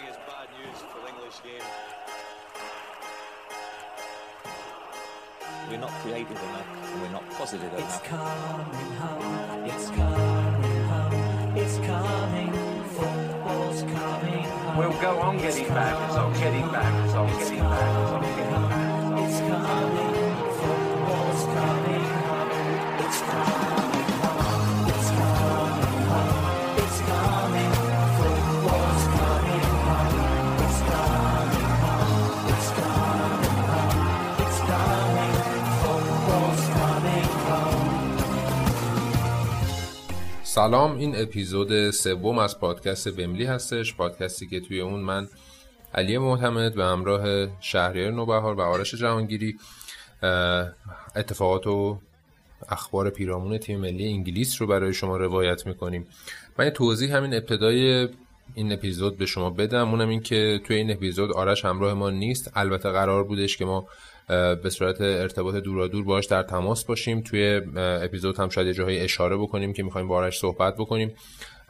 morning is bad news for the English game. We're not creative enough and we're not positive It's enough. coming home, it's coming home, it's coming, football's coming home. We'll go on getting back, it's on getting back, it's on getting back, it's on getting back. it's coming, سلام این اپیزود سوم از پادکست وملی هستش پادکستی که توی اون من علی معتمد به همراه شهریار نوبهار و آرش جهانگیری اتفاقات و اخبار پیرامون تیم ملی انگلیس رو برای شما روایت می‌کنیم. من یه توضیح همین ابتدای این اپیزود به شما بدم. اونم این که توی این اپیزود آرش همراه ما نیست. البته قرار بودش که ما به صورت ارتباط دورادور باش در تماس باشیم. توی اپیزود هم شاید جاهای اشاره بکنیم که می‌خوایم با آرش صحبت بکنیم.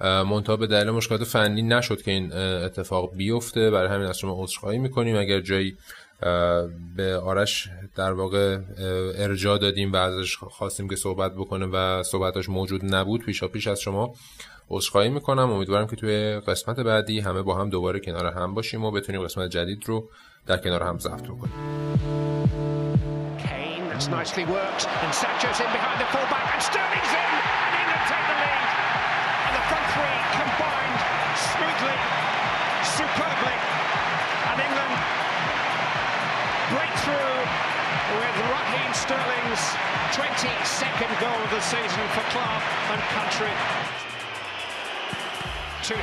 منتها به دلیل مشکلات فنی نشد که این اتفاق بیفته. برای همین از شما عذرخواهی می‌کنیم. اگر جایی به آرش در واقع ارجاع دادیم و ازش خواستیم که صحبت بکنه و صحبتاش موجود نبود پیشا پیش از شما عذرخواهی می‌کنم. امیدوارم که توی قسمت بعدی همه با هم دوباره کنار هم باشیم و بتونیم قسمت جدید رو در کنار هم ضبط بکنیم Kane, that's nicely worked, and Sancho's in behind the fullback, and Sterling's in, and England take the lead. And the front three combined smoothly, superbly, and England break through with Raheem Sterling's 22nd goal of the season for club and country. 2 0.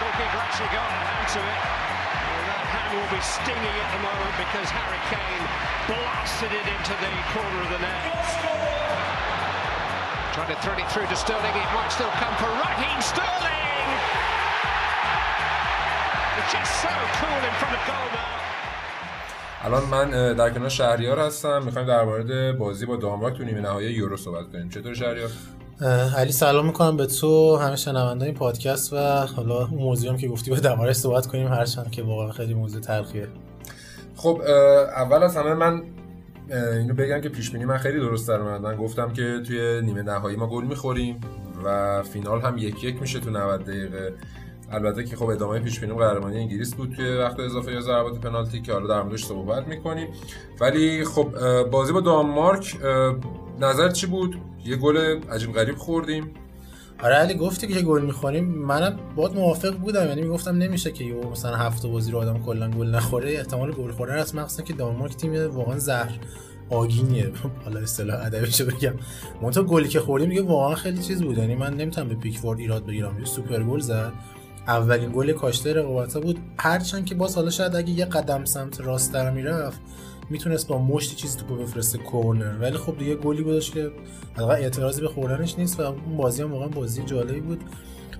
Goalkeeper actually got a hand to it. Well, that hand will be stinging at the moment because Harry Kane blasted it into the corner of the net. Trying to thread it through to Sterling. It might still come for Raheem Sterling. It's just so cool in front of goal now. الان من اه، در کنار شهریار هستم میخوایم در مورد بازی با دانمارک تو نیمه نهایی یورو صحبت کنیم چطور شهریار اه، علی سلام می‌کنم به تو همه شنونده این پادکست و حالا اون موضوعی هم که گفتی با دربارش صحبت کنیم هرچند که واقعا خیلی موضوع تلخیه. خب اول از همه من اینو بگم که پیش بینی من خیلی درست در. من گفتم که توی نیمه نهایی ما گل می‌خوریم و فینال هم یک یک میشه تو 90 دقیقه. البته که خب ادامه پیش بینی قهرمانی انگلیس بود توی وقت اضافه یا ضربات پنالتی که حالا در موردش صحبت می‌کنیم. ولی خب بازی با دانمارک نظر چی بود؟ یه گل عجیب غریب خوردیم. آره علی گفتی که گل می‌خوریم. منم باید موافق بودم. یعنی می‌گفتم نمیشه که یه مثلا هفته بازی رو آدم کلا گل نخوره. احتمال گل خوردن هست مخصوصا که دانمارک تیم واقعا زهر آگینیه. حالا اصطلاح ادبیشو بگم. منتها گلی که خوردیم دیگه واقعا خیلی چیز بود. یعنی من نمی‌تونم به پیکفورد ایراد بگیرم. یه سوپر گل زد. اولین گل کاشته رقابت بود. هرچند که باز حالا شاید اگه یه قدم سمت راست‌تر می‌رفت می‌تونست با مشتی چیزی توپو بفرسته کورنر. ولی خب دیگه گلی بودش که حداقل اعتراضی به خوردنش نیست و اون بازی هم واقعا بازی جالبی بود.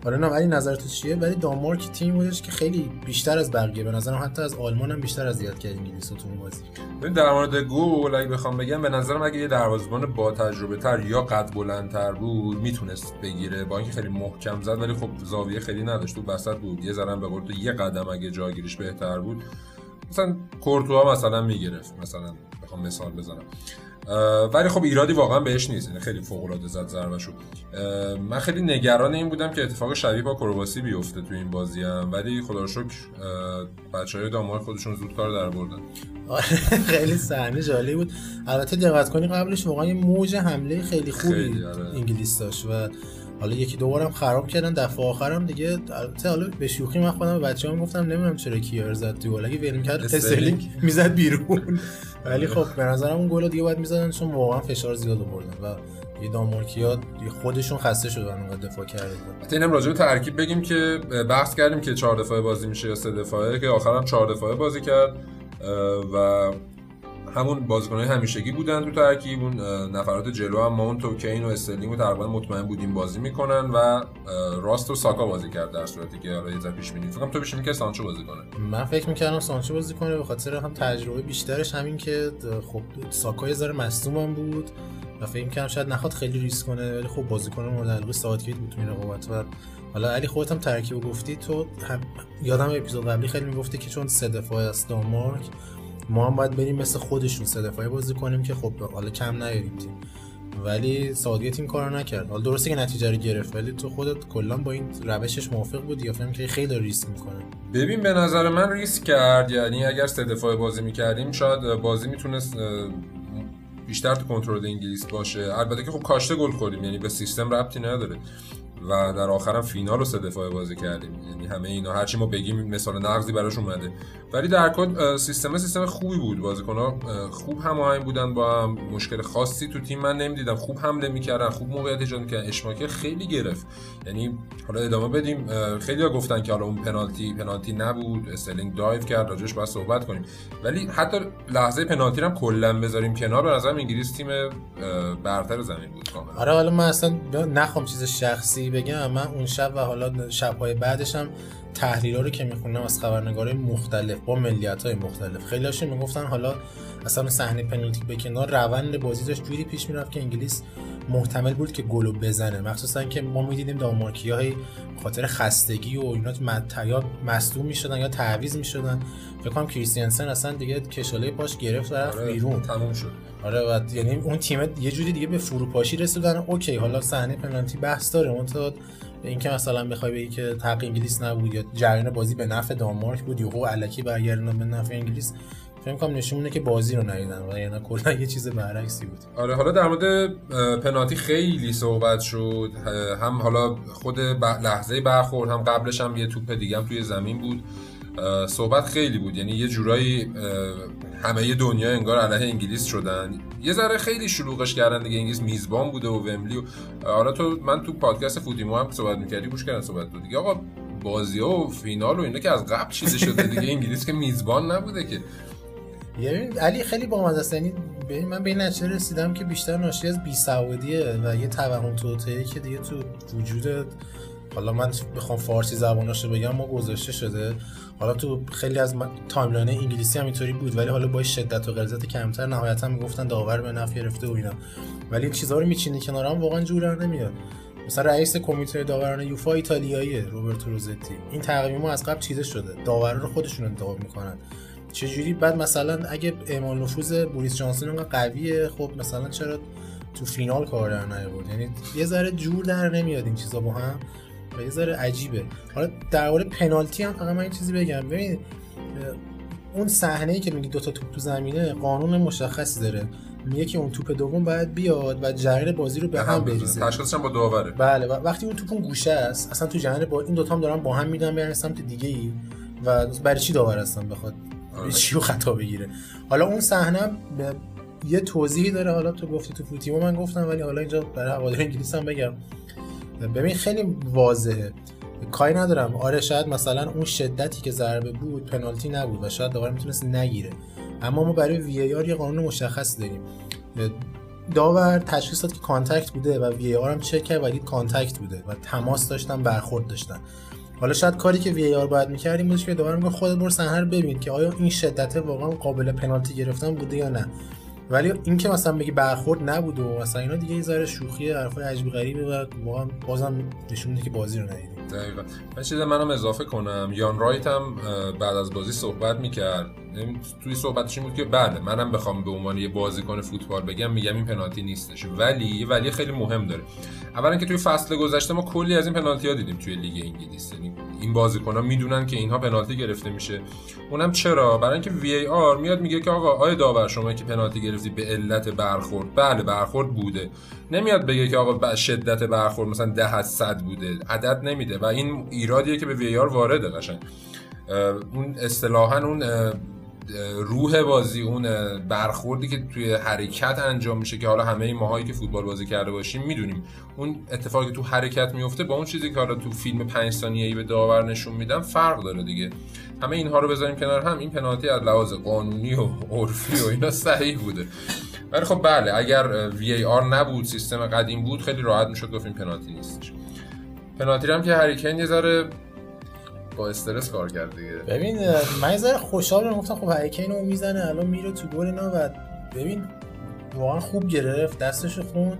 آره نه ولی نظر تو چیه؟ ولی دانمارک تیم بودش که خیلی بیشتر از بقیه به نظرم حتی از آلمان هم بیشتر اذیت کرد انگلیس تو اون بازی. ببین در مورد گل اگه بخوام بگم به نظرم اگه یه دروازه‌بان با تجربه تر یا قد بلندتر بود می‌تونست بگیره. با اینکه خیلی محکم زد ولی خب زاویه خیلی نداشت. تو وسط بود. یه ذره به قول تو یه قدم اگه جاگیریش بهتر بود. مثلا کورتوا مثلا می‌گرفت مثلا بخوام مثال بزنم. ولی خب ایرادی واقعا بهش نیست یعنی خیلی فوق العاده زد ضربه‌شو. اه، من خیلی نگران این بودم که اتفاق شبیه با کرواسی بیفته تو این بازی هم. ولی خدا رو شکر بچهای دانمارک خودشون زود کار در بردن. خیلی صحنه جالبی بود. البته دقت کنی قبلش واقعا یه موج حمله خیلی خوبی خیلی، آره. انگلیس داشت و حالا یکی دو بارم خراب کردن دفعه آخرم دیگه البته حالا به شوخی من خودم به بچه‌ام گفتم نمی‌دونم چرا کیار زد تو گل. اگه ول کرد. استرلینگ. می‌زد بیرون. ولی خب به نظرم اون گل دیگه باید می‌زدن چون واقعا فشار زیاد آوردن و یه دانمارکیا خودشون خسته شدن اونقدر دفاع کرده بودن حتی اینم راجع به ترکیب بگیم که بحث کردیم که چهار دفاعه بازی میشه یا سه دفاعه که آخرم چهار دفاعه بازی کرد و همون بازیکنهای همیشگی بودن تو ترکیب اون نفرات جلو هم ماونت و کین و استرلینگ رو تقریبا مطمئن بودیم بازی می‌کنن و راست و ساکا بازی کرد در صورتی که حالا یه پیش بینی. فکر تو پیش بینی که سانچو بازی کنه. من فکر می‌کردم سانچو بازی کنه به خاطر هم تجربه بیشترش همین که خب ساکا یه ذره مصدوم بود و فکر کنم شاید نخواد خیلی ریسک کنه ولی خب بازیکن مورد علاقه ساوتگیت بود تو این رقابت و حالا علی خودت هم ترکیب گفتی تو هم... یادم اپیزود قبلی خیلی می‌گفتی که چون سه دفاعه از دانمارک ما هم باید بریم مثل خودشون سه دفاعه بازی کنیم که خب حالا کم نیاریم تیم. ولی سعودیت این کارو نکرد. حالا درسته که نتیجه رو گرفت ولی تو خودت کلا با این روشش موافق بودی یا فهم که خیلی ریسک می‌کنه؟ ببین به نظر من ریسک کرد. یعنی اگر سه دفاعه بازی می‌کردیم شاید بازی می‌تونست بیشتر تو کنترل انگلیس باشه. البته که خب کاشته گل خوردیم یعنی به سیستم ربطی نداره. و در آخرم فینال رو سه دفاعه بازی کردیم. یعنی همه اینا هرچی ما بگیم مثال نقضی براش اومده. ولی در کل سیستم سیستم خوبی بود. بازیکن‌ها خوب هماهنگ بودن با هم. مشکل خاصی تو تیم من نمی‌دیدم. خوب حمله می‌کردن خوب موقعیت ایجاد می‌کردن. اشماکر خیلی گرفت. یعنی حالا ادامه بدیم. خیلی ها گفتن که حالا اون پنالتی پنالتی نبود. استلینگ دایو کرد. راجعش باید صحبت کنیم. ولی حتی لحظه پنالتی هم کلا بذاریم کنار. به نظرم انگلیس تیم برتر زمین بود کاملا. آره حالا من اصلا نخوام چیز شخصی بگم من اون شب و حالا شب‌های بعدش هم تحلیلا رو که می‌خونم از خبرنگارای مختلف با ملیت های مختلف. خیلی هاشون می‌گفتن حالا اصلا صحنه پنالتی به کنار روند بازی داشت جوری پیش می‌رفت که انگلیس محتمل بود که گلو بزنه. مخصوصا که ما می‌دیدیم دانمارکی های خاطر خستگی و اینا یا مصدوم می‌شدن یا تعویض می‌شدن. فکر کنم کریستیانسن اصلا دیگه کشاله پاش گرفت و رفت آره، بیرون. تموم شد. آره و یعنی اون تیم یه جوری دیگه به فروپاشی رسیدن. اوکی حالا صحنه پنالتی بحث داره. اون اینکه مثلا بخوای بگی که حق انگلیس نبود یا جریان بازی به نفع دانمارک بود یا علکی برگردوندن به نفع انگلیس فکر کنم نشون که بازی رو ندیدن و یعنی کلا یه چیز برعکسی بود. آره حالا در مورد پنالتی خیلی صحبت شد. هم حالا خود لحظه برخورد هم قبلش هم یه توپ دیگه هم توی زمین بود. صحبت خیلی بود. یعنی یه جورایی همه دنیا انگار علیه انگلیس شدن. یه ذره خیلی شلوغش کردن دیگه. انگلیس میزبان بوده و وملی و حالا تو من تو پادکست فوتیمو هم صحبت می‌کردی گوش کردن صحبت بود دیگه. آقا بازی ها و فینال و اینا که از قبل چیزی شده دیگه. انگلیس که میزبان نبوده که. یعنی علی خیلی با است. یعنی من به این نتیجه رسیدم که بیشتر ناشی از بیسوادیه و یه توهم توطئه‌ای که دیگه تو وجود حالا من بخوام فارسی زباناشو بگم ما گذاشته شده. حالا تو خیلی از timeline انگلیسی هم اینطوری بود ولی حالا با شدت و غلظت کمتر نهایتا می‌گفتن داور به نفع گرفته و اینا. ولی این چیزها رو میچینی کنار هم واقعا جور در نمیاد. مثلا رئیس کمیته داوران یوفا ایتالیایی روبرتو روزتی. این تقویم از قبل چیده شده. داورا رو خودشون انتخاب می‌کنن. چجوری؟ بعد مثلا اگه اعمال نفوذ بوریس جانسون اونقدر قویه خب مثلا چرا تو فینال کار در نیاورد؟ یعنی یه ذره جور در نمیاد این چیزا با هم. و یه ذره عجیبه. حالا در مورد پنالتی هم فقط من این چیزی بگم. ببین اون صحنه ای که میگی دو تا توپ تو زمینه قانون مشخصی داره. میگه که اون توپ دوم باید بیاد و جریان بازی رو به هم بریزه. تشخیصش با داوره بله و وقتی اون توپ اون گوشه است اصلا تو جریان با این دوتا هم دارن با هم میدن برن سمت دیگه ای و برای چی داور هستن؟ بخواد آره. چی خطا بگیره؟ حالا اون صحنه یه توضیحی داره. حالا تو گفتی تو فوتیمو من گفتم ولی حالا اینجا برای هوادار انگلیس هم بگم. ببین خیلی واضحه. کاری ندارم. آره شاید مثلا اون شدتی که ضربه بود پنالتی نبود و شاید داور می‌تونست نگیره. اما ما برای VAR یه قانون مشخص داریم. داور تشخیص داد که contact بوده و VAR هم چک کرد و دید contact بوده و تماس داشتن برخورد داشتن. حالا شاید کاری که وی آر باید می‌کردیم بود که داور میگه خودت برو صحنه رو ببین که آیا این شدت واقعا قابل پنالتی گرفتن بوده یا نه. ولی این که مثلا بگی برخورد نبود و مثلا اینا دیگه یه ذره شوخی حرفای عجیب غریبه و بازم نشون که بازی رو ندیدیم. دقیقا. من چیز منم اضافه کنم. یان رایت هم بعد از بازی صحبت می‌کرد. توی صحبتش این بود که بله منم بخوام به عنوان یه بازیکن فوتبال بگم میگم این پنالتی نیستش. ولی ولی خیلی مهم داره. اولا که توی فصل گذشته ما کلی از این پنالتی ها دیدیم توی لیگ انگلیس. یعنی این بازیکن ها می‌دونن که اینها پنالتی گرفته میشه. اونم چرا؟ برای اینکه وی آر میاد میگه که آقا آیا داور شما که پنالتی گرفتی به علت برخورد؟ بله برخورد بوده. نمیاد بگه که آقا شدت برخورد مثلا 10 از 100 بوده. عدد نمیده. و این ایرادیه که به وی آر وارده قشنگ اون اصطلاحا اون روح بازی اون برخوردی که توی حرکت انجام میشه که حالا همه ماهایی که فوتبال بازی کرده باشیم می‌دونیم. اون اتفاقی که تو حرکت میفته با اون چیزی که حالا تو فیلم 5 ثانیه‌ای به داور نشون میدن فرق داره دیگه. همه اینها رو بذاریم کنار هم این پنالتی از لحاظ قانونی و عرفی و اینا صحیح بوده. ولی خب بله اگر وی ای آر نبود سیستم قدیم بود خیلی راحت می‌شد گفت این پنالتی نیستش. پنالتی هم که هریکن یه ذره با استرس کار کرد دیگه. ببین من ذره خوشحالم. گفتم خب هریکین رو می‌زنه الان میره تو گل اینا و ببین واقعا خوب گرفت دستش خون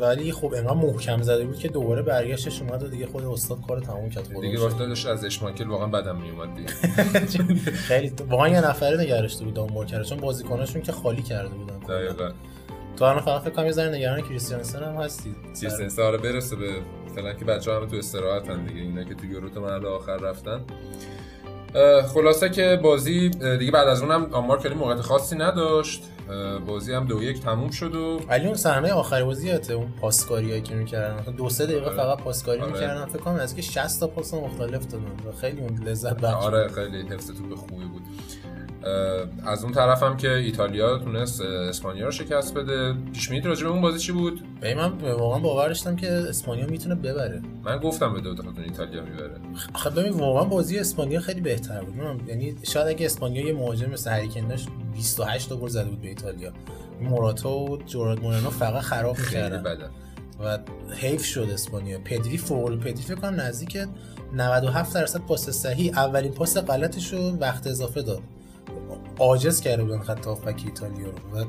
ولی خب انقدر محکم زده بود که دوباره برگشتش اومد و دیگه خود استاد کار تموم کرد. دیگه وقتی از اشماکل واقعا بدم میومد دیگه. خیلی واقعا یه نفره نگرشته بود دانمارک کرد. چون بازیکناشون که خالی کرده بودن. دقیقاً. تو الان فقط فکر کنم یه ذره نگران کریستیانسن هم هستی. کریستیانسن آره برسه به فعلا که بچه‌ها همه تو استراحتن دیگه اینا که تو یورو مرحله آخر رفتن. خلاصه که بازی دیگه بعد از اونم آمار خیلی موقعیت خاصی نداشت. بازی هم دو یک تموم شد و ولی اون صحنه آخر بازی یاته اون پاسکاریایی که می‌کردن. دو سه دقیقه آره. فقط پاسکاری آره. می‌کردن. فکر کنم از که 60 تا پاس مختلف دادن. خیلی اون لذت بخش آره خیلی حفظ توپ خوبی بود. از اون طرف هم که ایتالیا تونست اسپانیا رو شکست بده. پیش بینیت راجع به اون بازی چی بود؟ به من واقعا باور داشتم که اسپانیا می‌تونه ببره. من گفتم به دو تا ایتالیا می‌بره. آخه ببین واقعا بازی اسپانیا خیلی بهتر بود. یعنی شاید اگه اسپانیا یه مهاجم مثل هری کین داشت 28 تا گل زده بود به ایتالیا. موراتا و جوراد مورنو فقط خراب می‌کردن. و حیف شد اسپانیا. پدری فول پدری فکر کنم نزدیک 97 درصد پاس صحیح اولین پاس غلطش رو وقت اضافه داد. عاجز کرده بودن خط هافبک ایتالیا رو. و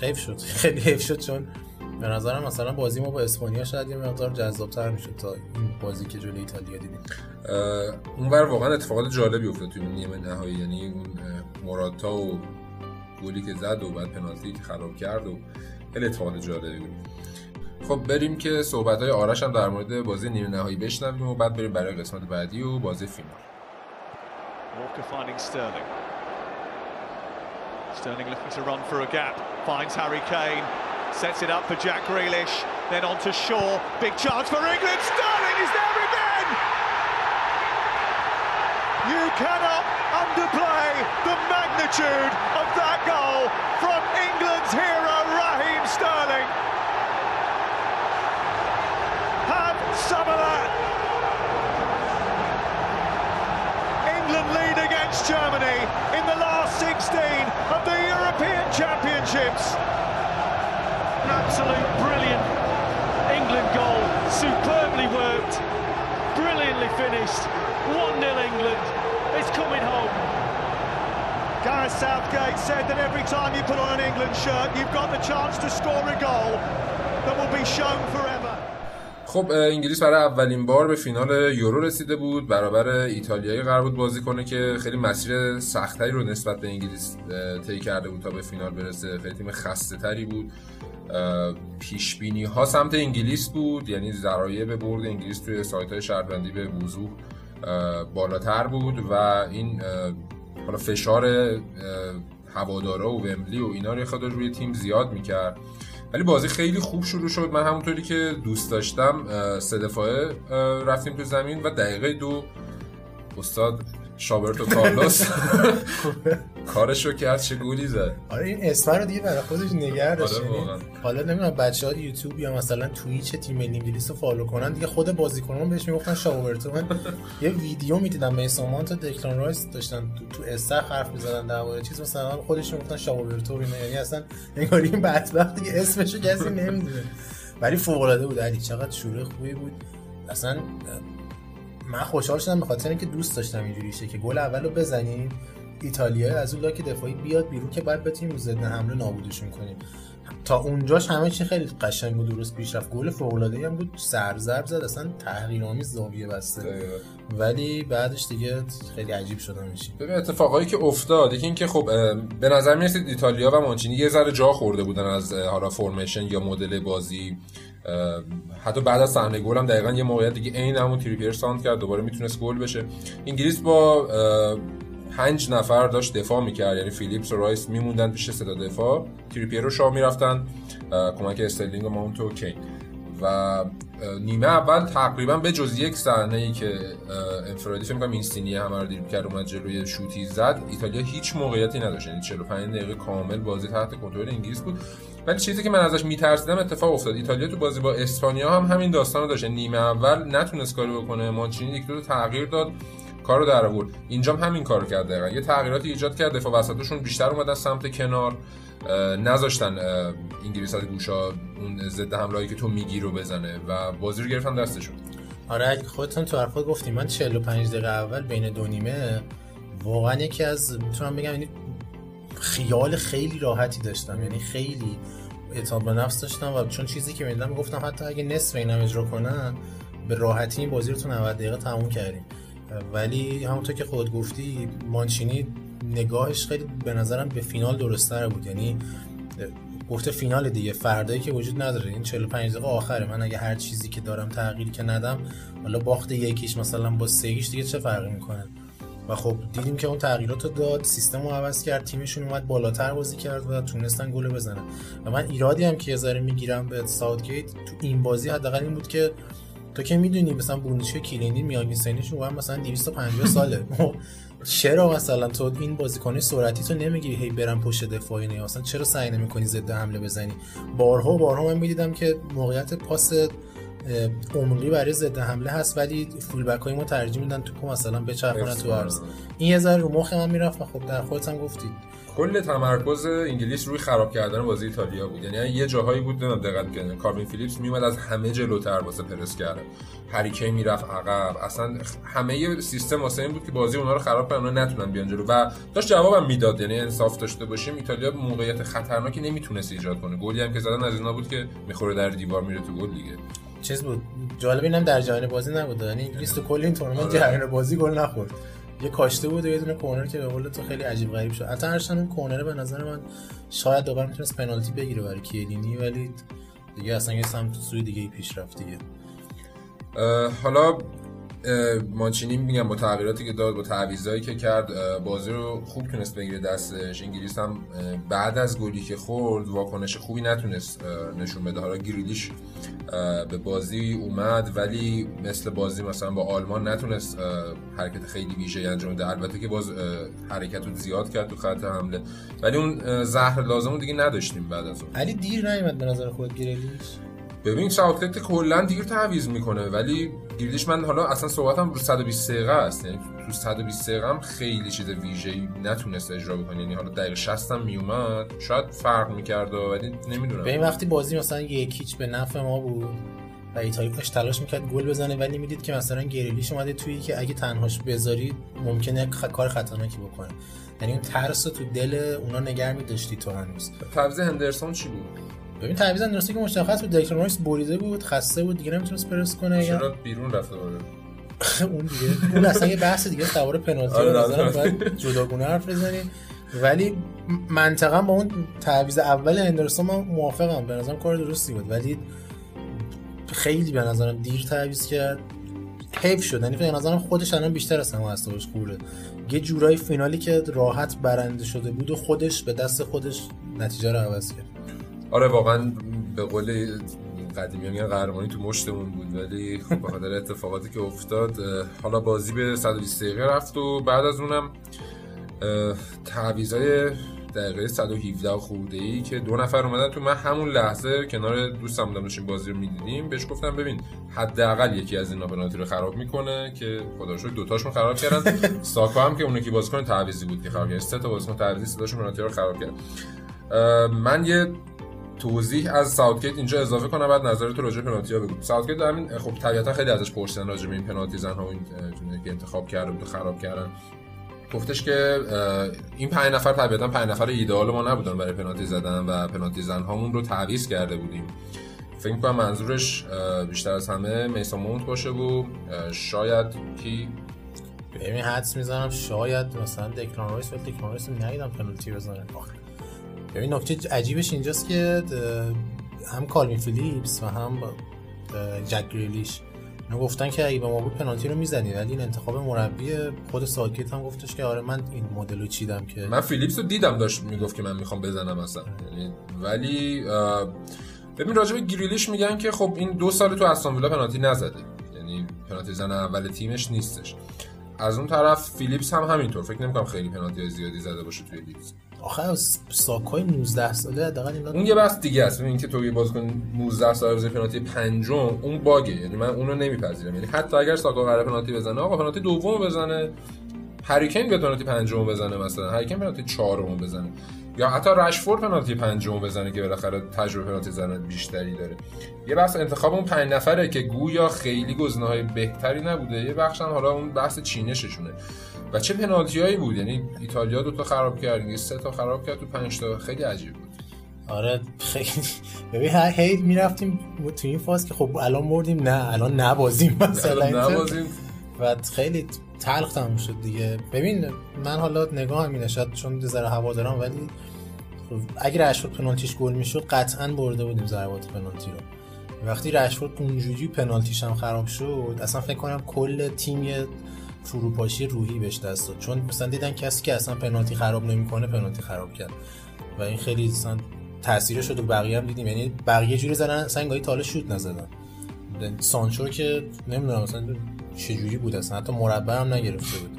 حیف شد. خیلی حیف شد چون به نظرم مثلا بازی ما با اسپانیا شاید یه مقدار جذابتر می‌شد تا این بازی که جلوی ایتالیا دیدیم. اونور واقعا اتفاقات جالبی افتاد توی نیمه نهایی. یعنی اون موراتا و گلی که زد و بعد پنالتی که خراب کرد و خیلی اتفاقات جالبی بود. خب بریم که صحبت های آرش هم در مورد بازی نیمه نهایی بشنویم و بعد بریم برای قسمت بعدی و بازی فینال. Sterling. Looking to run for a gap. Finds Harry Kane. Sets it up for Jack Grealish. Then on to Shaw. Big chance for England. Sterling is there again! You cannot underplay the magnitude of that goal from England's hero Raheem Sterling. Have some of that. England lead against Germany in the last 16 of the European Championships. An absolute brilliant England goal, superbly worked, brilliantly finished. 1-0 England. It's coming home. Gareth Southgate said that every time you put on an England shirt, you've got the chance to score a goal that will be shown forever. خب انگلیس برای اولین بار به فینال یورو رسیده بود. برابر ایتالیایی قرار بود بازی کنه که خیلی مسیر سختری رو نسبت به انگلیس طی کرده بود تا به فینال برسه. خیلی تیم خسته تری بود. پیش بینی ها سمت انگلیس بود. یعنی ذرایع به برد انگلیس توی سایت های شهروندی به وضوح بالاتر بود و این حالا فشار هوادارا و ومبلی و اینا رو خود روی تیم زیاد می‌کرد. ولی بازی خیلی خوب شروع شد. من همونطوری که دوست داشتم سه دفاعه رفتیم تو زمین و دقیقه دو استاد شابرتو کارلوس کارشو کرد چه گولی زد. آره این اسم رو دیگه برای خودش نگه داشت آره یعنی. حالا نمی‌دونم بچه های یوتیوب یا مثلا توییچ تیم ملی انگلیس رو follow کنن. دیگه خود بازیکنان بهش می‌گفتن Shawberto من یه ویدیو می‌دیدم میسون مانت و دکلان رایس داشتن تو, تو استخر حرف می‌زدن درباره چیز. مثلا خودش می‌گفتن Shawberto اینا یعنی اصلا انگار این بدبخت دیگه اسمشو کسی نمی‌دونه. ولی فوق العاده بود. علی چقدر شروع خوبی بود. اصلا من خوشحال شدم به خاطر اینکه دوست داشتم اینجوری شه که گل اولو بزنیم. ایتالیا از اون لاک دفاعی بیاد بیرون که بعد بتونیم ضد حمله نابودشون کنیم. تا اونجاش همه چی خیلی قشنگ و درست پیش رفت. گل فوق العاده هم بود. سر ضرب زد. اصلا تحقیرآمیز زاویه بسته. ولی بعدش دیگه خیلی عجیب شدم میشی ببین اتفاقایی که افتاد یکی اینکه خب به نظر می‌رسید ایتالیا و مانچینی یه ذره جا خورده بودن از حالا فرمیشن یا مدل بازی. حتی بعد از صحنه گل هم دقیقا یه موقعیت دیگه عین همون تریپیر ساند کرد. دوباره می‌تونست گل بشه. انگلیس با پنج نفر داشت دفاع می‌کرد. یعنی فیلیپس و رایس میموندن پیش سه تا دفاع. تریپیر و شاو می‌رفتن. کمک استرلینگ و ماونت و کین. و نیمه اول تقریبا به جز یک صحنه ای که انفرادی فکر کنم اینسینیه همه رو دریبل کرد اومد جلو یه شوتی زد. ایتالیا هیچ موقعیتی نداشت. یعنی 45 دقیقه کامل بازی تحت کنترل انگلیس بود. ولی چیزی که من ازش میترسیدم اتفاق افتاد. ایتالیا تو بازی با اسپانیا هم همین داستان رو داشت نیمه اول نتونست کاری بکنه. مانچینی یک دو تغییر داد. کارو در آورد. اینجا هم همین کارو کرد دقیقا. یه تغییراتی ایجاد کرد. دفاع وسطشون بیشتر اومدن سمت کنار. نذاشتن انگلیس از گوشا اون ضد حملهایی که تو میگی رو بزنه و بازی رو گرفتن دستشون. آره اگه خودتون تو حرفات گفتیم من 45 دقیقه اول بین دو نیمه واقعا یکی از می‌تونم بگم یعنی خیال خیلی راحتی داشتم. یعنی خیلی اعتماد به نفس داشتم و چون چیزی که می‌دیدم گفتم حتی اگه نصف اینم اجرا کنن به راحتی این بازی رو تو 90 دقیقه تموم کردیم. ولی همونطور که خود گفتی مانچینی نگاهش خیلی به نظرم به فینال درستتر بود. یعنی گفته فینال دیگه فردایی که وجود نداره. این 45 دقیقه آخره. من اگه هر چیزی که دارم تغییر که ندم حالا باخت یکیش مثلا با سگیش دیگه چه فرقی می‌کنه؟ و خب دیدیم که اون تغییرات رو داد. سیستم رو عوض کرد. تیمشون اومد بالاتر بازی کرد و تونستن گل بزنن. و من ایرادی هم که یه ذره می‌گیرم به ساوتگیت تو این بازی حداقل این بود که تو که می‌دونی مثلا برونیش کلینی میانگین سنیشون هم مثلا 250 ساله. چرا مثلا تو این بازیکن سرعتی تو نمی‌گیری هی برم پشت دفاعی نه مثلا چرا سعی نمی‌کنی ضد حمله بزنی؟ بارها بارها من می‌دیدم که موقعیت پاس عمقی برای ضد حمله هست ولی فول بک های ما ترجیح میدن توپو مثلا بچرخونن تو عرض این یه ذره رو مخ من می‌رفت و خب در خودت هم گفتید کل تمرکز انگلیس روی خراب کردن بازی ایتالیا بود. یعنی یه جاهایی بود نمی‌دونم دقت کردن کاربین فیلیپس میومد از همه جلوتر واسه پرس کردن. هریکی می‌رفت عقب. اصلا همه سیستم واسه این بود که بازی اونها رو خراب کنن اونا نتونن بیان جلو. و داشت جوابم می‌داد. یعنی انصاف داشته باشیم ایتالیا موقعیت خطرناکی نمی‌تونست ایجاد کنه. گلی هم که زدن از اینا بود که می‌خوره در دیوار میره تو گل دیگه. چیز بود. جالب اینم در جریان بازی نبود. یعنی انگلیس تو کل این تورنمنت جریان بازی گل نخورد. یه کاشته بود و یه دونه کورنر که به قول تو خیلی عجیب غریب شد. حتی هرچند اون کورنر به نظر من شاید دوباره می‌تونست پنالتی بگیره برای کیلینی ولی دیگه اصلا یه سمت سوی دیگه پیش رفت دیگه. حالا مانچینی میگم با تغییراتی که داد با تعویضایی که کرد بازی رو خوب تونست بگیره. دستش انگلیس هم بعد از گلی که خورد واکنش خوبی نتونست نشون بده. حالا گریلیش به بازی اومد ولی مثل بازی مثلا با آلمان نتونست حرکت خیلی ویژه انجام بده. البته که باز حرکت رو زیاد کرد تو خط حمله. ولی اون زهر لازم رو دیگه نداشتیم بعد از اون. علی دیر نیومد به نظر خود گریلیش؟ ببین ساوتگیت کلا دیر تعویض می‌کنه ولی گریلیش من حالا اصلا صحبتم رو 120 دقیقه است. یعنی تو 120 دقیقه هم خیلی چیز ویژه‌ای نتونست اجرا بکنه. یعنی حالا دقیقه 60 هم میومد شاید فرق می‌کرد ولی نمی‌دونم. به این وقتی بازی مثلا یک هیچ به نفع ما بود و ایتالیا داشت تلاش می‌کرد گل بزنه ولی می‌دید که مثلا گریلیش اومده توی که اگه تنهاش بذاری ممکنه خ... کار خطرناکی بکنه. یعنی اون ترس تو دل اونا نگه می‌داشتی تو هنوز. تعویض هندرسون چی بود؟ ببین تعویض اندرسون که مشخص بود دکلان رایس بریده بود خسته بود دیگه نمی‌تونست پرس کنه چرا بیرون رفته بود؟ اون دیگه اون اصلا یه بحث دیگه سوار پنالتی آره، رو آره. نظرم باید جداگونه حرف بزنیم ولی منطقا با اون تعویض اول اندرسون من موافقم. به نظرم کار درستی بود. ولی خیلی به نظرم دیر تعویض کرد. حیف شد. یعنی به نظرم خودش الان بیشتر از همه اعصابش خوره یه جورایی فینالی که راحت برنده شده بود و خودش به دست خودش نتیجه رو عوض کرد. آره واقعا به قول قدیمی میگن قهرمانی تو مشتمون بود ولی به خاطر اتفاقاتی که افتاد حالا بازی به 120 دقیقه رفت و بعد از اونم تعویضای دقیقه 117 خورده ای که دو نفر اومدن تو من همون لحظه کنار دوستم بودم داشتیم بازی رو می‌دیدیم بهش گفتم ببین حداقل یکی از اینا پنالتی رو خراب می‌کنه که خدا شکر دوتاشون خراب کردن. ساکا هم که اون یکی بازیکن تعویضی بود که خراب کرد سه تا بازیکن تعویضی صداشون پنالتی رو خراب کرد من یه توضیح از ساوتگیت اینجا اضافه کنم بعد نظرت راجع به پنالتی ها بگو. ساوتگیت همین خب طبیعتا خیلی ازش پرسیدن راجع به این پنالتی زن ها و این که انتخاب کرده بود و خراب کردن. گفتش که این پنج نفر طبیعتا پنج نفر ایدئال ما نبودن برای پنالتی زدن و پنالتی زن هامون رو تعویض کرده بودیم. فکر کنم منظورش بیشتر از همه میسون مونت باشه و شاید کی؟ ببین حدس می‌زنم شاید مثلا دکلان رایس ولی دکلان رایس ندیدم پنالتی بزنه. ببین نکته عجیبش اینجاست که هم کالوین فیلیپس و هم جک گریلیش. گفتن که اگه به ما بود پنالتی رو می‌زنی ولی این انتخاب مربی خود ساوتگیت هم گفتش که آره من این مدل رو چیدم که. من فیلیپس رو دیدم داشت می‌گفت که من می‌خوام بزنم اصلا. یعنی ولی ببین راجع به گریلیش میگن که خب این دو سال تو استون پنالتی نزده. یعنی پنالتی زن اول تیمش نیستش. از اون طرف فیلیپس هم همینطور. فکر نمی‌کنم خیلی پنالتی زیادی زده باشه توی لیگ. آخه ساکای 19 ساله حداقل اینا اون یه بحث دیگه است. این که تو یه بازیکن 19 ساله بزنه پنالتی پنجم اون باگه. یعنی من اونو نمیپذیرم. یعنی حتی اگر ساکا قرار پنالتی بزنه آقا پنالتی دوم بزنه. هریکین به پنالتی پنجم بزنه مثلا. هریکین پنالتی چهارم بزنه. یا حتی رشفورد پنالتی پنجم بزنه که بالاخره تجربه پنالتی زدن بیشتری داره. یه بحث انتخاب اون پنج نفره که گویا خیلی گزینه‌های بهتری نبوده. یه بخش هم حالا اون بحث چینششونه. و چه پنالتی هایی بود؟ یعنی ایتالیا دو تا خراب کرد انگلیس سه تا خراب کرد تو پنج تا. خیلی عجیب بود. آره خیلی. ببین هر هی می‌رفتیم تو این فاز که خب الان بردیم. نه الان نبازیم مثلا. نبازیم. و خیلی تلخ تموم شد دیگه. ببین من حالا نگاه هم اینه. شاید چون ذره هوا دارم ولی خب اگه رشفورد پنالتیش گل می‌شد قطعا برده بودیم ضربات پنالتی رو. وقتی رشفورد اونجوری پنالتیش هم خراب شد اصلا فکر کنم کل تیم یه فروپاشی روحی بهش دست داد. چون مثلا دیدن کسی که اصلا پنالتی خراب نمی‌کنه پنالتی خراب کرد. و این خیلی مثلا تاثیر شد و بقیه هم دیدیم. یعنی بقیه جوری زدن اصلا انگاری تا حالا شوت نزدن. سانچو که نمی‌دونم مثلا چجوری بود اصلا حتی مربع هم نگرفته بود.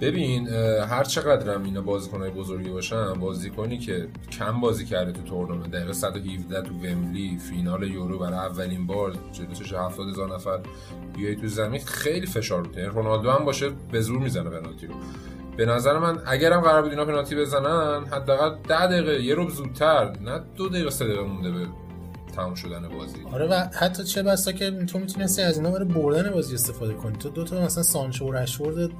ببین هر چقدر هم اینا بازیکنای بزرگی باشن بازیکنی که کم بازی کرده تو تورنمنت دقیقه 117 تو ومبلی فینال یورو برای اولین بار جلوش 70 هزار نفر بیای تو زمین خیلی فشار بود یعنی رونالدو هم باشه به زور می‌زنه پنالتی رو. به نظر من اگرم قرار بود اینا پنالتی بزنن حداقل 10 دقیقه یه رو زودتر نه دو دقیقه سه دقیقه مونده به تموم شدن بازی. آره و حتی چه بسا که تو می‌تونستی از اینا برای بردن بازی استفاده کنی. تو دو تا مثلا سانچو و رشفورد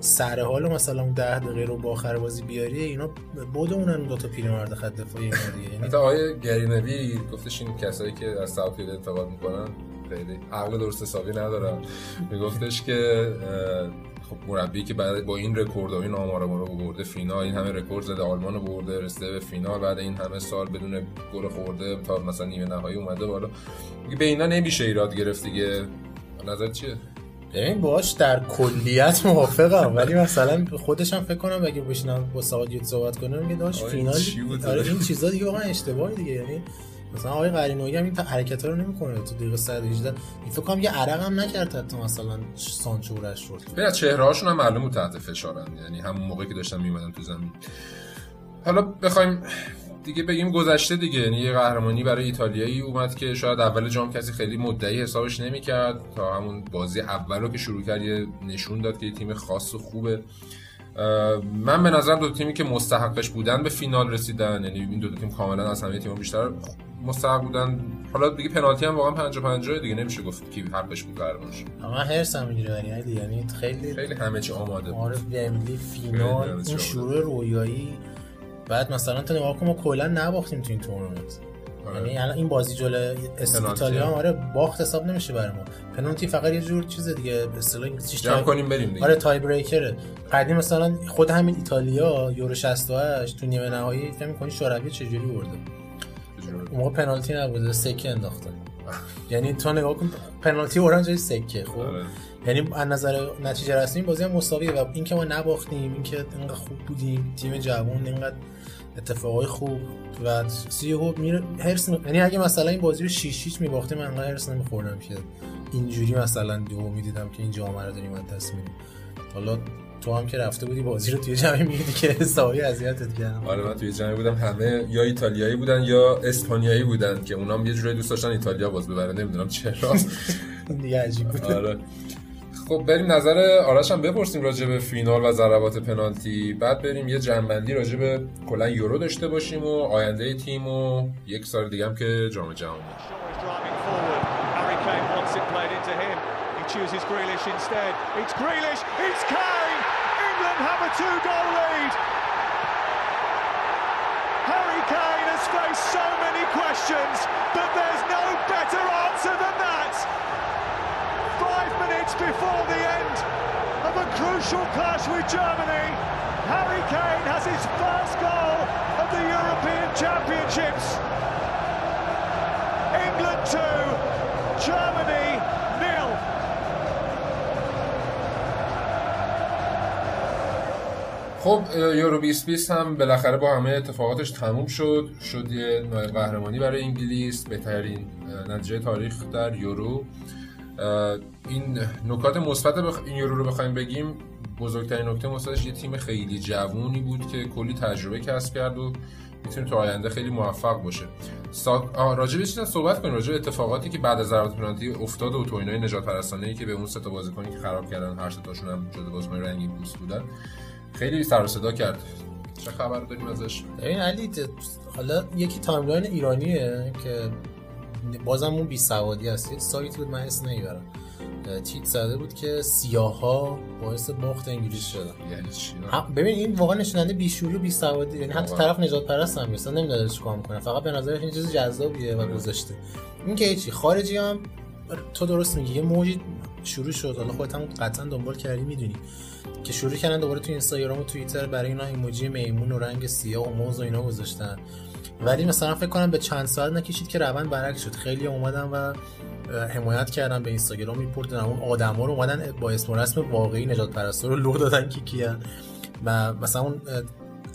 سر حال مثلا اون 10 دقیقه رو با آخر بازی بیاری اینا بدونن دو تا پیرمرد خط دفاعی اینا دیگه. یعنی حتی آقای گرینوی گفتش این کسایی که از ساوتگیت انتقاد می‌کنن خیلی عقل درست حسابی ندارن. میگفتش که خب مربی که بعد با این رکورد و این آمارا ما رو برده فینال این همه رکورد زده آلمان برده رسیده به فینال بعد این همه سال بدون گل خورده تا مثلا نیمه نهایی اومده بالا. میگه به اینا نمیشه ایراد گرفت دیگه. نظر چیه؟ ببین باش در کلیت موافقم ولی مثلا خودش هم فکر کنم اگه بشینم با سعادیت صحبت کنم میگه داشت آره، فینال؟ آره این چیزا دیگه واقعا اشتباهی دیگه یعنی مثلا آقای قرینویی هم این حرکت رو نمی‌کنه تو دقیقه 118 این فکر کنم یه عرق هم نکرد حتی مثلا سانچو و رشفورد به از چهره هاشون هم معلوم تحت فشارن. یعنی همون موقعی که داشتن میومدن تو زمین. حالا بخوایم دیگه بگیم گذشته دیگه. یعنی یه قهرمانی برای ایتالیایی اومد که شاید اول جام کسی خیلی مدعی حسابش نمی‌کرد. تا همون بازی اول رو که شروع کرد یه نشون داد که یه تیم خاص و خوبه. من به نظرم دو تیمی که مستحقش بودن به فینال رسیدن. یعنی این دو تا تیم کاملا از همه تیم‌ها بیشتر مستحق بودن حالا دیگه پنالتی هم واقعا 50 50 دیگه نمیشه گفت کی حقش بود قهرمان شه. اما هرس هم می‌گیره یعنی یعنی خیلی خیلی همه چی آماده بود آره خیلی فینال آماده. شروع رویایی بعد مثلا تو نگاه کن ما کلا نباختیم تو این تورنمنت آره. یعنی الان این بازی جلو ایتالیا هم. آره باخت حساب نمیشه برای ما پنالتی فقط یه جور چیز دیگه به اصطلاح انگلیسیش جمع کنیم بریم دیگه آره تای بریکره قدیم مثلا خود همین ایتالیا یورو 68 تو نیمه نهایی فکر می‌کنی شوروی چجوری برده اون موقع پنالتی نبوده سکه انداختن یعنی تو نگاه کن پنالتی اورنج جای سکه خب؟ آره. یعنی از نظر نتیجه رسمی بازی هم مساویه و اینکه ما نباختیم اینکه اینقدر خوب بودیم تیم جوان اینقدر اتفاقای خوب و سی هوب میره هرس می- یعنی اگه مثلا این بازی رو 6 6 میباختیم من انقدر هرس نمیخوردم که اینجوری مثلا دو می‌دیدم که این جامعه رو داریم از دست میدیم. حالا تو هم که رفته بودی بازی رو توی جمعی می‌دیدی که حسابی اذیتت کردم. آره من توی جمعی بودم همه یا ایتالیایی بودن یا اسپانیایی بودن که اونام یه جورایی دوست داشتن ایتالیا باز ببره نمی‌دونم چرا. دیگه عجیب بود. آره. خب بریم نظر آرش هم بپرسیم راجع به فینال و ضربات پنالتی. بعد بریم یه جنبندی راجع به کلا یورو داشته باشیم و آینده تیم و یک سال دیگه هم که جام جهانی. Chooses Grealish instead. It's Grealish. It's Kane. England have a two-goal lead. Harry Kane has faced so many questions, but there's no better answer than that. Five minutes before the end of a crucial clash with Germany, Harry Kane has his first goal of the European Championships. England 2, Germany خب یورو 2020 هم بالاخره با همه اتفاقاتش تموم شد. شد یه نایب قهرمانی برای انگلیس بهترین نتیجه تاریخ در یورو. این نکات مثبت بخ... این یورو رو بخوایم بگیم بزرگترین نکته مثبتش یه تیم خیلی جوونی بود که کلی تجربه کسب کرد و می‌تونه تو آینده خیلی موفق باشه. سا... راجع به چیزا صحبت کنیم. راجع اتفاقاتی که بعد از ضربات پنالتی افتاد و توهینای نژادپرستانه که به اون سه تا بازیکنی که خراب کردن هر سه تاشون هم جدا بازیکن رنگین پوست بودن. خیلی سر صدا کرد چه خبر داریم ازش؟ ببین علی حالا یکی timeline ایرانیه که بازم اون بی سوادی هست. یه سایت بود من اسم نمی‌برم. تیت زده بود که سیاها باعث باخت انگلیس شدن. یعنی چی؟ ببین این واقعا نشوننده بیشوری و بیسوادی. یعنی حتی. طرف نجات پرست هم نیست. نمی‌دونه چیکار می‌کنه. فقط به نظرش این چیز جذابیه و گذاشته این که چی خارجی هم تو درست میگی. یه موجی شروع شد. حالا خودت هم قطعا دنبال کردی می‌دونی. که شروع کردن دوباره تو اینستاگرام و توییتر برای اینا ایموجی میمون و رنگ سیاه و موز و اینا گذاشتن. ولی مثلا فکر کنم به چند ساعت نکشید که روند برعکس شد. خیلی اومدن و حمایت کردن به اینستاگرام میپردن اون آدما رو اومدن با اسم و رسم واقعی نجات پرستا رو لو دادن که کیان. و مثلا اون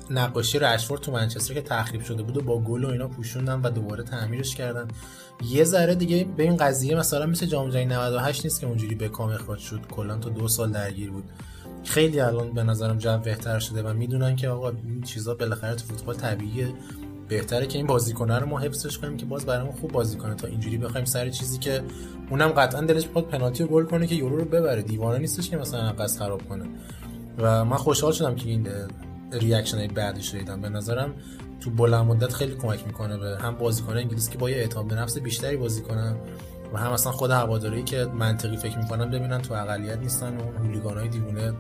نقاشی رشفورد تو منچستر که تخریب شده بود و با گل و اینا پوشوندن و دوباره تعمیرش کردن. یه ذره دیگه به این قضیه مثلا مثل جام جهانی 98 نیست که اونجوری بکام اخراج شد. کلا تا دو سال درگیر بود. خیلی الان به نظرم جو بهتر شده و می‌دونن که آقا این چیزا بالاخره تو فوتبال طبیعیه. بهتره که این بازیکنه رو ما حفظش کنیم که باز برامون خوب بازی کنه. تا اینجوری بخوایم سر چیزی که اونم قطعا دلش می‌خواد پنالتی گل کنه که یورو رو ببره. دیوانه نیستش که مثلا قصد خراب کنه. و من خوشحال شدم که این reaction های بعدش دیدم. به نظرم تو بلند مدت خیلی کمک می‌کنه به هم بازیکن انگلیس که با یه اعتماد به نفس بیشتری بازی کنن. و هم اصلا خود هواداری که منطقی فکر می‌کنن ببینن تو اقلیت نیستن و اون هولیگان های دیوونه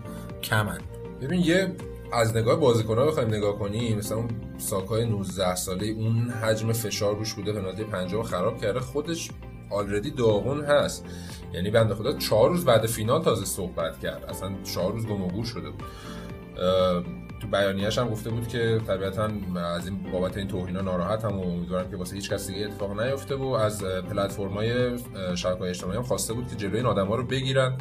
کمن. ببین یه از نگاه بازیکن‌ها بخوایم نگاه کنیم مثلا اون ساکای 19 ساله اون حجم فشار روش بوده پنالتی پنجم خراب کرده خودش آلردی داغون هست. یعنی بنده خدا چهار روز بعد فینال تازه صحبت کرد. اصلا چهار روز گم و شده بود. تو بیانیه‌اش هم گفته بود که طبیعتا از این بابت این توهینا ناراحت هم و امیدوارم که واسه هیچ کس دیگه اتفاق نیفته و از پلتفرم‌های شبکه‌های اجتماعی هم خواسته بود که جلوی این آدم‌ها رو بگیرن.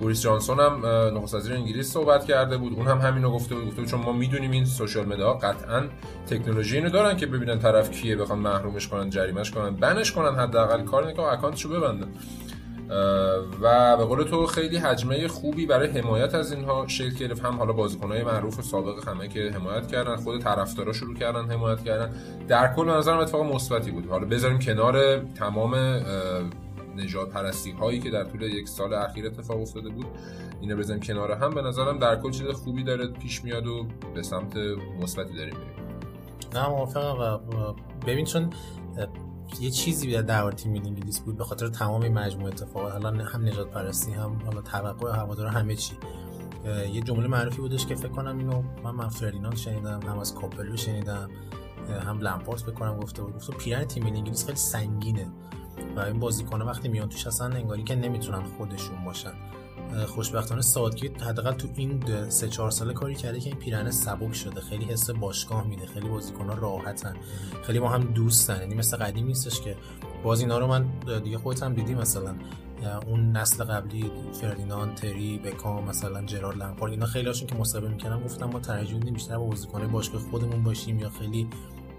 بوریس جانسون هم نخست وزیر انگلیس صحبت کرده بود. اون هم همینو گفته بود. گفته بود چون ما می‌دونیم این سوشال مدیا قطعا تکنولوژی اینو دارن که ببینن طرف کیه بخوان محرومش کنن جریمش کنن بنش کنن حداقل. کار که اکانتشو ببندن. و به قول تو خیلی حجمه خوبی برای حمایت از اینها شکل گرفت. هم حالا بازیکنهای معروف سابق همه که حمایت کردن خود طرفدارا شروع کردن حمایت کردن. در کل به نظرم اتفاق مثبتی بود. حالا بذاریم کنار تمام نژاد پرستی هایی که در طول یک سال اخیر اتفاق افتاده بود اینو بزنیم کنار هم. به نظرم در کل چیز خوبی داره پیش میاد و به سمت مثبتی داریم میریم. نه موافقم و ببین چون یه چیزی در درباره تیم ملی انگلیس بود به خاطر تمام این مجموعه اتفاقات حالا هم نجات پرستی هم حالا توقع هوادار همه چی. یه جمله معروفی بودش که فکر کنم اینو من من فردیناند شنیدم هم از کاپلو شنیدم هم لمپارت فکر کنم گفته بود. گفت پیرن تیم ملی انگلیس خیلی سنگینه و این بازیکن‌ها وقتی میان توش اصلا انگاری که نمی‌تونن خودشون باشن. خوشبختانه سادگیت حداقل تو این سه چهار ساله کاری کرده که این پیرنه سبک شده. خیلی حس باشگاه میده. خیلی بازیکن‌ها راحتن. خیلی با هم دوستن. یعنی مثل قدیم نیستش که باز اینا رو من دیگه خودت هم دیدی مثلا. اون نسل قبلی فردیناند تری بکام مثلا جرارد لمپارد اینا خیلی هاشون که مصاحبه می‌کنم گفتم ما ترجیح میدیم بیشتر با بازیکن‌های باشگاه خودمون باشیم یا خیلی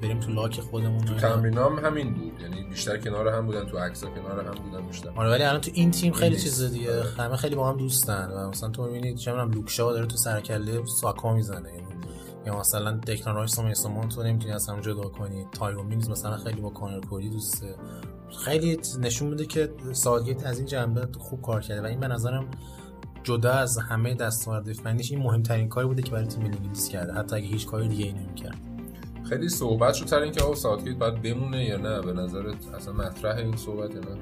بریم تو لاک خودمون تو. تمرینام همین بود. یعنی بیشتر کنار هم بودن تو عکس‌ها کنار هم بودن بیشتر. آره ولی الان تو این تیم خیلی. چیز دیگه. آره. همه خیلی با هم دوستن و مثلا تو می‌بینید چه می‌دونم لوک شاو داره تو سر و کله ساکا می‌زنه. یعنی یا مثلا دکلان رایس و میسون رو نمی‌تونی از هم جدا کنی. تایرون مینگز مثلا خیلی با کانر کودی دوسته. خیلی نشون میده که ساوتگیت از این جنبه خوب کار کرده. و این به نظرم جدا از همه دستاورد فنیش این مهمترین کاری بوده که برای تیم ملی انگلیس کرده. حتی اگه هیچ کاری دیگه ای نمی‌کرد. خیلی صحبت شد. سر اینکه آقا ساوتگیت باید بمونه یا نه به نظرت اصلا مطرح این صحبت نه؟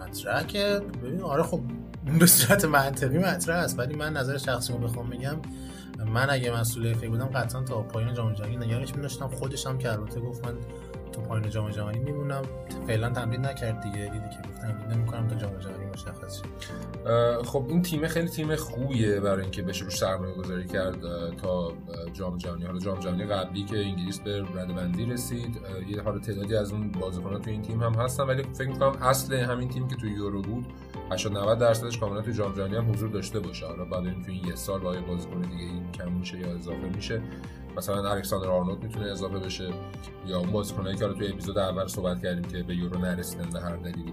مطرح که ببین آره خب به صورت منطقی مطرح است. ولی من نظر شخصی رو بخوام بگم من اگه مسئول فکر بودم قطعا تا پایان جام جهانی نگرش می‌داشتم. خودش هم که البته گفت من تا پایان جام جهانی میمونم. فعلا تمرین نکرد دیگه. دیدی که گفت تمرین نمی‌کنم تا جام جهانی مشخص شه. خب این تیم خیلی تیم خوبیه برای اینکه بشه روش سرمایه گذاری کرد تا جام جهانی. حالا جام جهانی قبلی که انگلیس به ردبندی رسید یه حالا تعدادی از اون بازیکن‌ها تو این تیم هم هستن ولی فکر می‌کنم اصل همین تیم که تو یورو بود 80 90 درصدش کاملا تو جام جهانی هم حضور داشته باشه. حالا بعد این تو این یه سال با یه بازیکن دیگه این کم میشه یا اضافه میشه. مثلا الکساندر آرنولد می‌تونه اضافه بشه یا اون بازیکنایی که حالا تو اپیزود اول صحبت کردیم که به یورو نرسیدن به هر دلیلی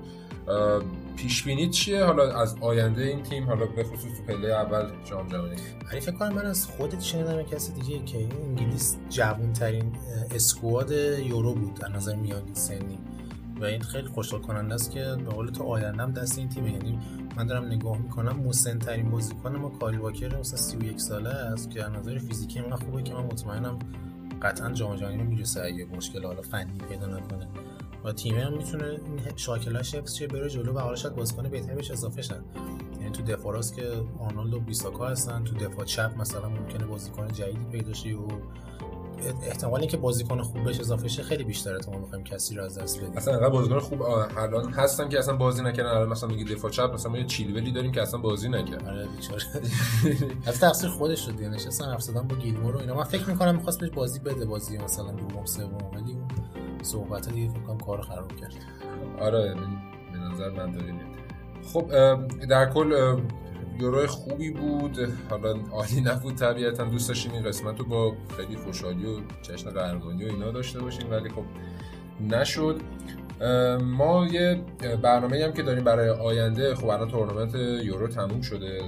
پیش بینی چیه؟ حالا از آینده این تیم حالا به خصوص تو پله اول جام جهانی. ولی فکر کنم من از خودت شنیدم کسی دیگه که این انگلیس جوان ترین اسکواد یورو بود از نظر میانی سنی. و این خیلی خوشحال کننده است که به قول تو آیندهم دست این تیم یعنی من دارم نگاه می‌کنم مسن ترین بازیکن ما کایل واکر مثلا 31 ساله است که از نظر فیزیکی اینقدر خوبه که من مطمئنم قطعا جام جهانی رو می‌رسه اگه مشکل حالا فنی پیدا نکنه. و تیم هم می‌تونه این شاکلاش حفظ شه بره جلو و حالا شاید بازیکن بهتری بهش اضافه شن. یعنی تو دفاع راست که آرنولد و بیساکا هستن تو دفاع چپ مثلا ممکنه بازیکن جدیدی پیدا شه و احتمالی که بازیکن خوب بهش اضافه شه خیلی بیشتره تا ما بخوایم کسی رو از دست بدیم. اصلا انقدر بازیکن خوب الان هستن که اصلا بازی نکردن. الان مثلا میگه دفاع چپ مثلا ما یه چیلولی داریم که اصلا بازی نکرد آره بیچاره. از تقصیر خودش شد دیگه نشستن حرف زدن با گیلمور و اینا. من فکر می‌کنم می‌خواست بهش بازی بده بازی مثلا دوم سوم ولی اون صحبت دیگه فکر کنم کارو خراب کرد. آره به نظر میاد خب در کل یورو خوبی بود. حالا عالی نبود طبیعتا. دوست داشتیم این قسمت رو با خیلی خوشحالی و جشن قهرمانی و اینا داشته باشیم ولی خب نشد. ما یه برنامه هم که داریم برای آینده خب الان تورنمنت یورو تموم شده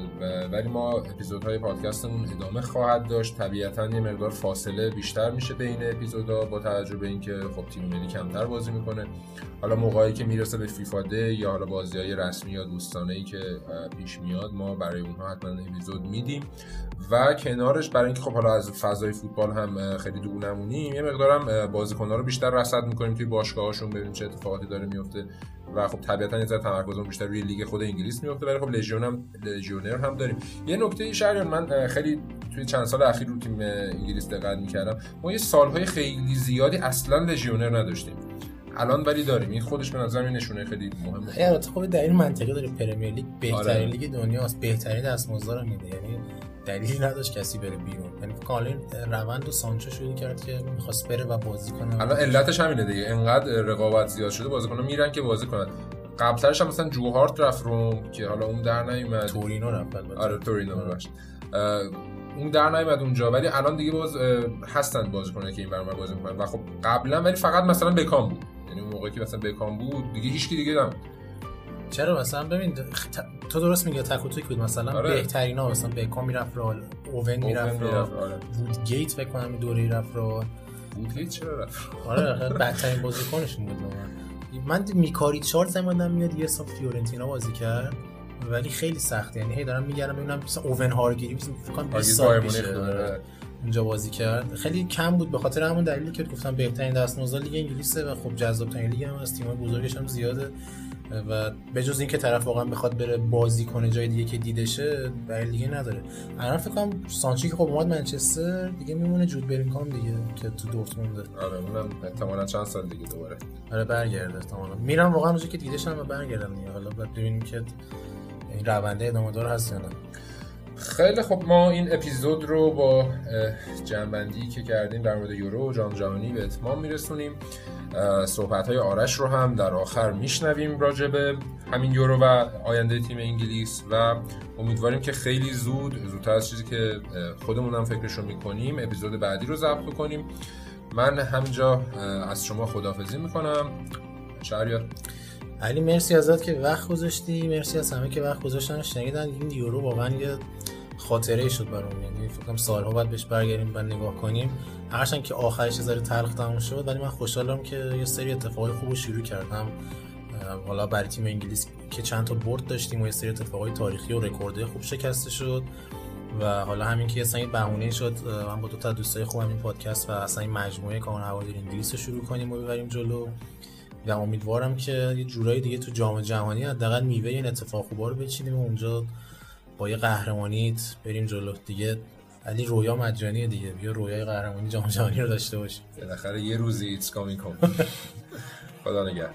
ولی ما اپیزودهای پادکستمون ادامه خواهد داشت. طبیعتا یه مقدار فاصله بیشتر میشه بین اپیزودها با توجه به اینکه خب تیم ملی کمتر بازی می‌کنه. حالا موقعی که می‌رسه به فیفا ده یا حالا بازی های رسمی یا دوستانه ای که پیش میاد ما برای اونها حتما اپیزود میدیم. و کنارش برای اینکه خب حالا از فضای فوتبال هم خیلی دور نمونیم یه مقدارم بازیکن‌ها رو بیشتر رصد می‌کنیم توی باشگاهاشون ببینیم چه اتفاقاتی داره میفته و خب طبیعتا یه ذره تمرکزمون بیشتر روی لیگ خود انگلیس میفته ولی خب لژیون هم لژیونر هم داریم. یه نکته شهریان من خیلی توی چند سال اخیر رو تیم انگلیس دقت می‌کردم. ما یه سالهای خیلی زیادی اصلا لژیونر نداشتیم. الان ولی داریم. این خودش به نظر من نشونه خیلی مهمه. خیلی البته خب دلیل منطقی داره پرمیر لیگ بهترین آره. لیگ دنیاست. بهترین دستمزد رو میده. یعنی دلیلی نداشت کسی بره بیرون. یعنی الان روند و سانچو شروع کرد که می‌خواست بره و بازی کنه. الان علتش همینه دیگه. انقدر رقابت زیاد شده بازیکن‌ها میرن که بازی کنن. قبلترش هم مثلا جوهارت رفت روم که حالا اون در نیومد. تورینو رفت. آره تورینو اه، اون در نیومد اونجا. ولی الان دیگه باز هستن بازیکنایی که این برنامه بازی می‌کنن. و خب قبلا ولی فقط مثلا بکام بود. یعنی اون موقعی که مثلا بکام بود دیگه هیچ دیگه نبود. چرا؟ مثلا ببین تو درست میگه تک و توک بود مثلا؟ آره. بهترین ها مثلا بیکام می‌رفت رال اوون می‌رفت رال آره. وودگیت فکر کنم دوره رفت رال بود چرا رفت؟ آره بدترین بازیکنشون بود. من میکاری چارت زمانم میاد یه سال فیورنتینا بازی کرد ولی خیلی سخت یعنی هی دارم میگردم ببینم مثلا اوون هارگیری مثلا فکر کنم 20 هارگیز سال پیشه. اونجا بازی کرد. خیلی کم بود به خاطر همون دلیلی که گفتم بهترین دستمزد لیگ انگلیسه و خب جذاب ترین لیگ هم از تیم‌های بزرگش هم زیاده. و به جز اینکه طرف واقعا بخواد بره بازی کنه جای دیگه که دیده شه دلیل دیگه نداره. الان فکر کنم سانچی که خب اومد منچستر دیگه میمونه جود بلینگهام دیگه که تو دورتمونده آره اونم احتمالاً چند سال دیگه دوباره. آره برگرده احتمالاً. میرم واقعا اونجا که دیدشم و برگردم دیگه. حالا باید ببینیم که این رونده ادامه دار هست یا نه. خیلی خب ما این اپیزود رو با جنبندی که کردیم در مورد یورو و جام جهانی به اتمام میرسونیم. صحبت های آرش رو هم در آخر میشنویم راجع به همین یورو و آینده تیم انگلیس و امیدواریم که خیلی زود زودتر از چیزی که خودمون هم فکرش رو می‌کنیم اپیزود بعدی رو ضبط کنیم. من همینجا از شما خداحافظی می‌کنم. شهریار. علی مرسی ازت که وقت گذاشتی. مرسی از همه که وقت گذاشتن. شنیدن این یورو واقعا یه خاطره شد برام. یعنی فکر کنم سالها بعد بهش برگردیم و نگاه کنیم. هرچند که آخرش یه ذره تلخ تموم شد ولی من خوشحالم که یه سری اتفاقای خوب رو شروع کردم. حالا برای تیم انگلیس که چند تا برد داشتیم و یه سری اتفاقای تاریخی و رکوردهای خوب شکسته شد. و حالا همین که اصلا بهونه شد من با دو تا دوستای خوبم این پادکست و اصلا این مجموعه کانال هوادار انگلیس رو شروع کنیم و ببریم جلو. و امیدوارم که یه جورایی دیگه تو جام جهانی حداقل میوه این اتفاق خوبا رو بچینیم و اونجا یه قهرمانیت بریم جلو. دیگه علی رویا مجانی دیگه. بیا رویای قهرمانی جام جهانی رو داشته باشیم بالاخره یه روزی ایتس کامینگ کام خدا نگهدار.